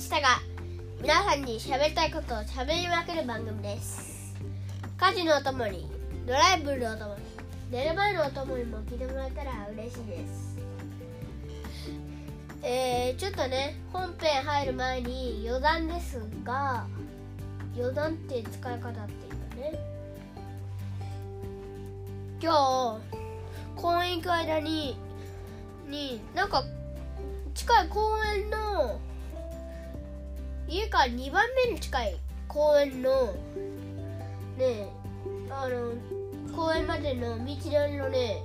したが皆さんに喋りたいことを喋りまくる番組です。家事のお供にドライブのお供に寝る前のお供にも聞いてもらえたら嬉しいです。えー、ちょっとね本編入る前に余談ですが余談って使い方っていうかね。今日公園行く間にになんか近い公園の家から2番目に近い公園のねあの公園までの道のりのね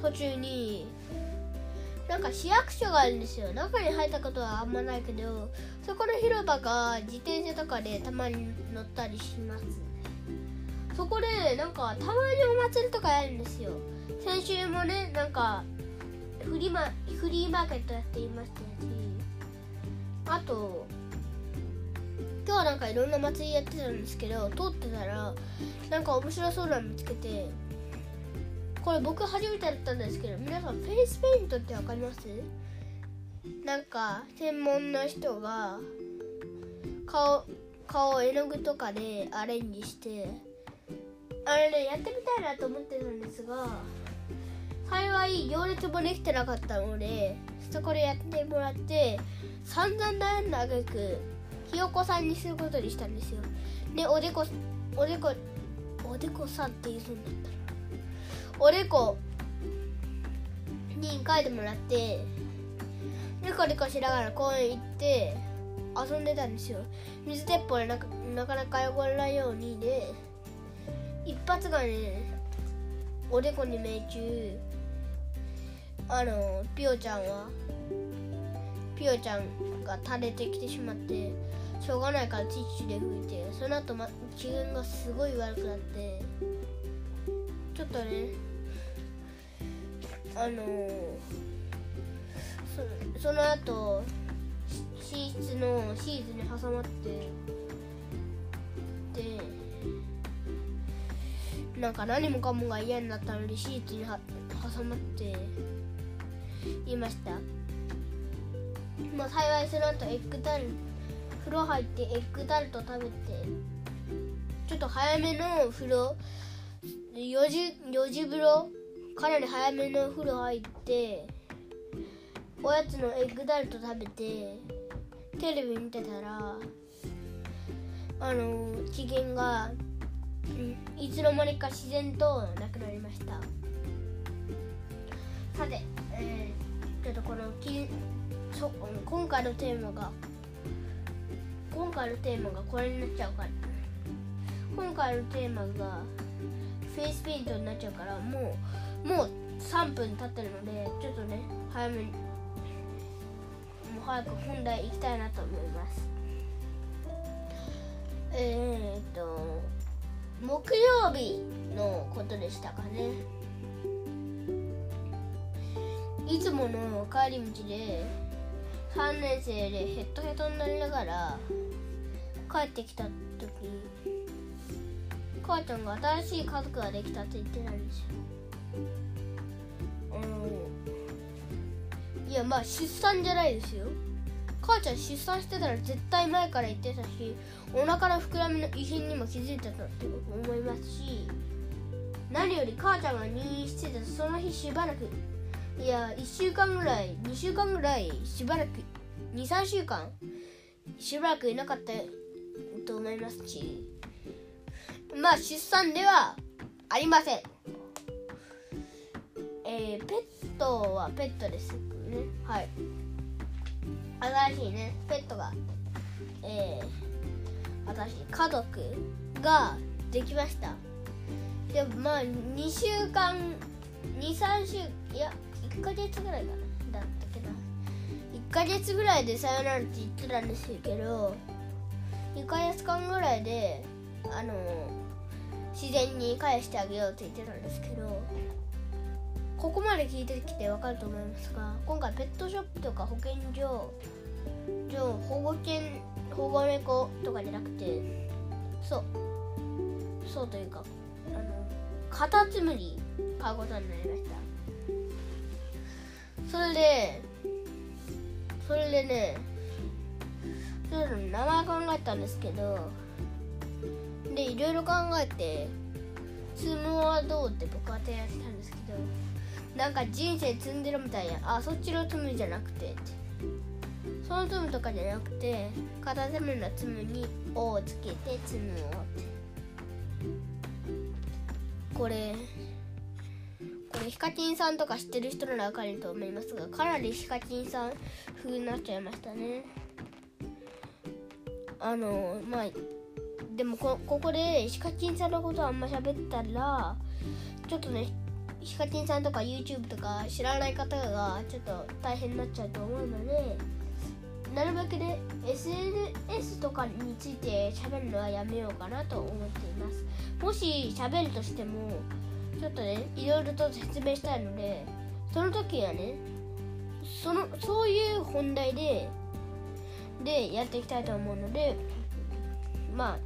途中になんか市役所があるんですよ。中に入ったことはあんまないけどそこの広場が自転車とかでたまに乗ったりします。そこでなんかたまにお祭りとかやるんですよ。先週もねなんかフリマフリーマーケットやっていましたしあと今日はなんかいろんな祭りやってたんですけど通ってたらなんか面白そうなの見つけてこれ僕初めてやったんですけど皆さんフェイスペイントって分かります？なんか専門の人が顔顔絵の具とかでアレンジしてあれねやってみたいなと思ってたんですが幸い行列もできてなかったのでそこでやってもらって散々悩んだあげくひよこさんにすることにしたんですよ。でおでこおでこおでこさんって言うそうになったらおでこに書いてもらってニコニコしながら公園行って遊んでたんですよ。水鉄砲でなかなかなか汚れないようにで一発がねおでこに命中。あのピオちゃんはピオちゃんが垂れてきてしまってしょうがないからティッシュで拭いてその後、ま、機嫌がすごい悪くなってちょっとねあのそその後寝室のシーズに挟まってでなんか何もかもが嫌になったのでシーツに挟まっていました。まあ幸いその後エッグタル風呂入ってエッグタルト食べてちょっと早めの風呂4時 ,4 時風呂かなり早めの風呂入っておやつのエッグタルト食べてテレビ見てたらあの機嫌がいつの間にか自然となくなりました。さて、えー、ちょっとこのきそ今回のテーマが今回のテーマがこれになっちゃうから。今回のテーマがフェイスペイントになっちゃうからもうもう3分経ってるのでちょっとね早めにもう早く本題行きたいなと思います。えー、っと木曜日のことでしたかね。いつもの帰り道で3年生でヘッドヘッドになりながら帰ってきた時母ちゃんが新しい家族ができたって言ってたんですよいやまあ出産じゃないですよ。母ちゃん出産してたら絶対前から言ってたしお腹の膨らみの異変にも気づいてたって思いますし何より母ちゃんが入院してたその日しばらくいや1週間ぐらい2週間ぐらいしばらく23週間しばらくいなかったと思いますし。まあ出産ではありません。えー、ペットはペットですね。はい。新しいねペットがえー、新しい家族ができました。でもまあ2週間23週いや1ヶ月ぐらいかな。だったけど1ヶ月ぐらいでさよならって言ってたんですけど2ヶ月間ぐらいであの自然に返してあげようって言ってたんですけどここまで聞いてきて分かると思いますが今回ペットショップとか保健所保護犬保護猫とかじゃなくてそうそうというかあのカタツムリ買うことになりました。それでそれでねちょっと名前考えたんですけどでいろいろ考えてツムはどうって僕は提案したんですけどなんか人生積んでるみたいやあそっちのツムじゃなくて。ってそのツムとかじゃなくて片手目のツムに「お」をつけてツムをって。これこれヒカキンさんとか知ってる人なら分かると思いますがかなりヒカキンさん風になっちゃいましたね。あのまあでもここでヒカキンさんのことあんま喋ったらちょっとねヒカキンさんとか YouTube とか知らない方がちょっと大変になっちゃうと思うのでなるべくね SNS とかについて喋るのはやめようかなと思っています。もし喋るとしてもちょっとねいろいろと説明したいのでその時はねそのそういう本題ででやっていきたいと思うのでまあ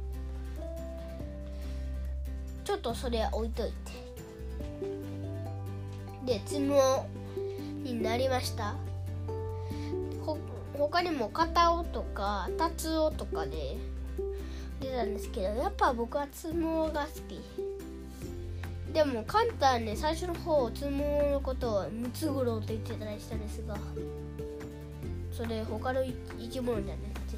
ちょっとそれは置いといて。でつもになりました。ほ他にも片尾とか達夫とかで出たんですけどやっぱ僕はつもが好き。でもカンタね最初の方つものことをムツゴロウと言ってたりしたんですがそれ他の生き物じゃなくて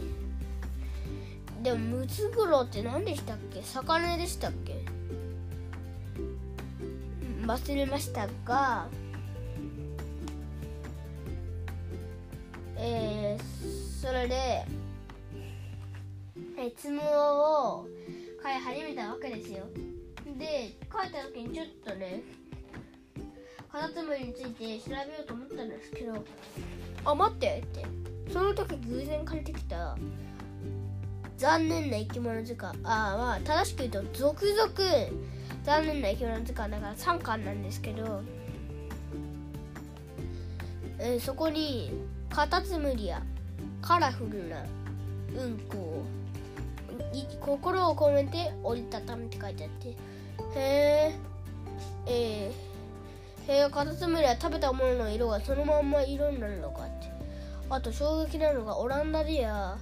でもムツゴロウって何でしたっけ？魚でしたっけ？忘れましたがえー、それでえつもを飼い始めたわけですよ。で書いた時にちょっとねカタツムリについて調べようと思ったんですけどあ待ってって。その時偶然借りてきた残念な生き物図鑑。あまあ正しく言うと続々残念な生き物図鑑。だから3巻なんですけど、えー、そこにカタツムリやカラフルなうんこを心を込めて折りたたみって書いてあって。へええー、へえカタツムリは食べたものの色がそのまんま色になるのか。っあと衝撃なのがオランダでや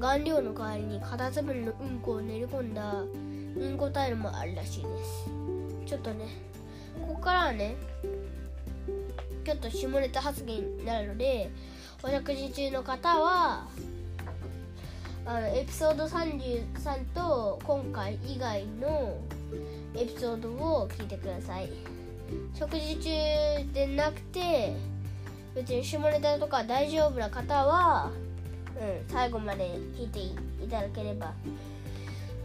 顔料の代わりにカタツムリのうんこを練り込んだうんこタイルもあるらしいです。ちょっとねここからはねちょっと下ネタ発言になるのでお食事中の方はあのエピソード33と今回以外のエピソードを聞いてください。食事中でなくて別に下ネタとか大丈夫な方は、うん、最後まで聞いていただければ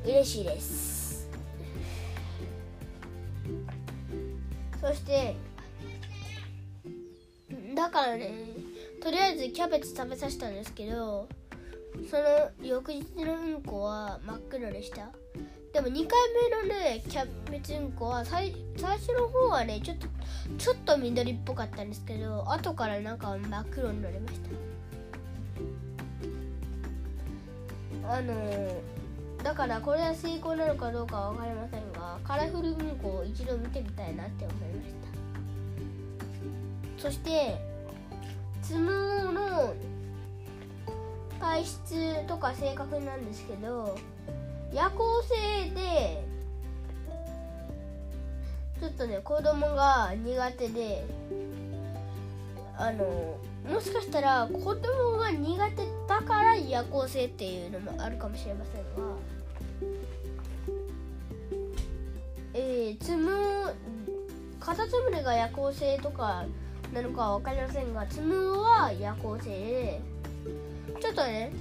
嬉しいです。そしてだからねとりあえずキャベツ食べさせたんですけどその翌日のうんこは真っ黒でしたでも2回目のねキャベツうんこは最最初の方はねちょっとちょっと緑っぽかったんですけど後からなんか真っ黒になりました。あのだからこれは成功なのかどうかは分かりませんがカラフルうんこを一度見てみたいなって思いました。そしてつむの体質とか性格なんですけど夜行性でちょっとね子供が苦手であのもしかしたら子供が苦手だから夜行性っていうのもあるかもしれませんがえー、つむカタツムリが夜行性とかなのかは分かりませんがつむは夜行性でちょっとね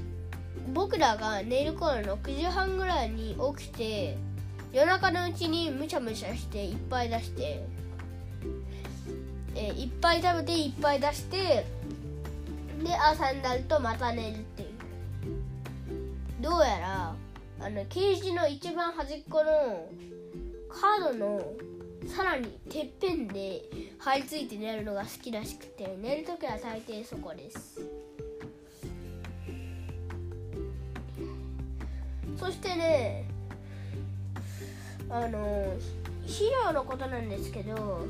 僕らが寝る頃の9時半ぐらいに起きて夜中のうちにむしゃむしゃしていっぱい出して、え、いっぱい食べていっぱい出してで朝になるとまた寝るっていう。どうやらあのケージの一番端っこのカードのさらにてっぺんで張り付いて寝るのが好きらしくて寝るときは大抵そこです。そしてねあの資料のことなんですけど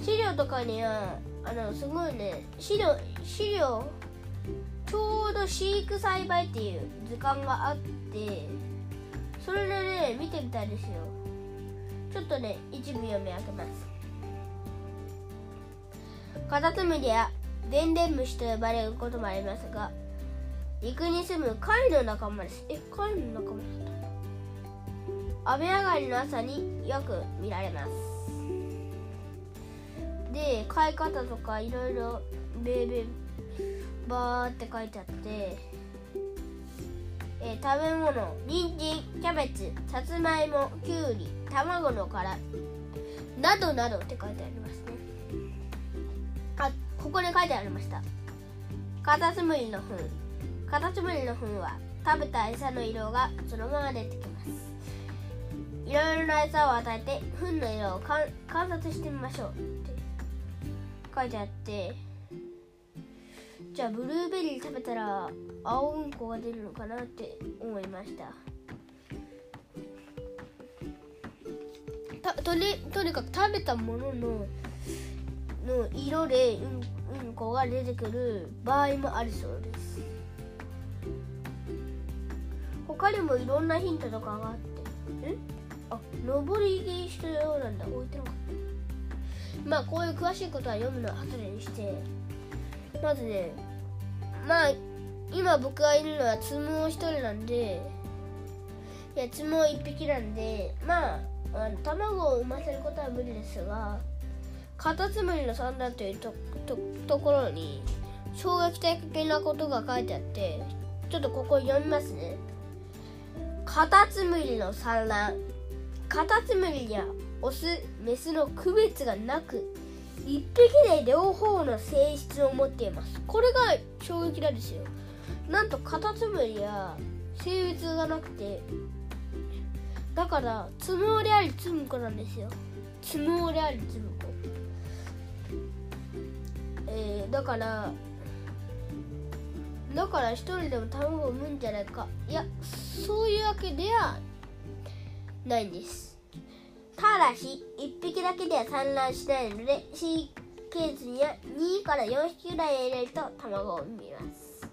資料とかにはあのすごいね資料資料ちょうど飼育栽培っていう図鑑があってそれでね見てみたいですよ。ちょっとね一部読み上げます。カタツムリやデンデンムシと呼ばれることもありますが陸に住む貝の仲間です。え貝の仲間だった。雨上がりの朝によく見られます。で飼い方とかいろいろベーベーバーって書いてあってえ、食べ物人参キャベツさつまいもきゅうり卵の殻などなどって書いてありますね。あここに書いてありました。カタツムリの糞。カタツムリの糞は食べた餌の色がそのまま出てきます。いろいろな餌を与えて糞の色を観察してみましょうって書いてあって。じゃあブルーベリー食べたら青うんこが出るのかなって思いました。とにとにかく食べたもののの色でうんうんこが出てくる場合もあるそうです。他にもいろんなヒントとかがあって。えあ上り気したようなんだ。置いてなかった。まあこういう詳しいことは読むのは後でにして。まずねまあ今僕がいるのはつむを一人なんでいやつむを一匹なんでまああの卵を産ませることは無理ですがカタツムリの産卵というととところに衝撃的なことが書いてあってちょっとここ読みますね。カタツムリの産卵。カタツムリにはオスメスの区別がなく一匹で両方の性質を持っています。これが衝撃なんですよ。なんとカタツムリや性別がなくてだからつむおでありつむ子なんですよ。つむおでありつむ子。えー、だからだから一人でも卵を産むんじゃないか。いやそういうわけではないんです。ただし1匹だけでは産卵しないので飼育ケースには2から4匹ぐらい入れると卵を産みます。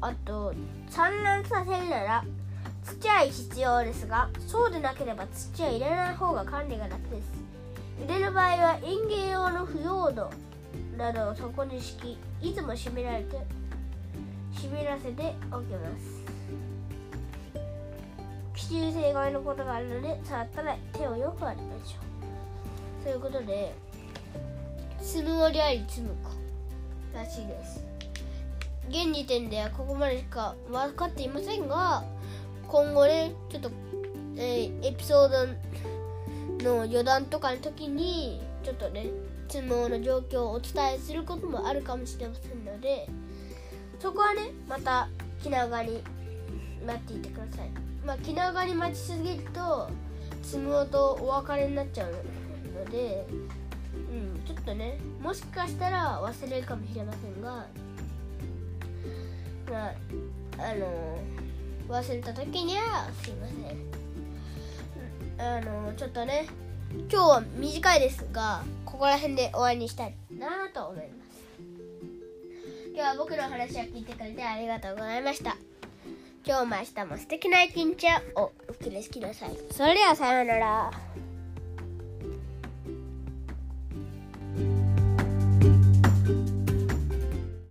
あと産卵させるなら土は必要ですがそうでなければ土は入れない方が管理が楽です。入れる場合は園芸用の腐葉土。などをそこに敷きいつも湿られて湿らせておきます。奇襲性外のことがあるので触ったら手をよく洗いましょう。ということでつむおりありつむ子らしいです。現時点ではここまでしか分かっていませんが今後ねちょっと、えー、エピソードの余談とかの時にちょっとね相撲の状況をお伝えすることもあるかもしれませんのでそこはねまた気長に待っていてください。まあ気長に待ちすぎると相撲とお別れになっちゃうのでうんちょっとねもしかしたら忘れるかもしれませんがまああの忘れた時にはすいませんあのちょっとね今日は短いですがここら辺で終わりにしたいなと思います。今日は僕の話を聞いてくれてありがとうございました。今日も明日も素敵な一日をお送りしてください。それではさようなら。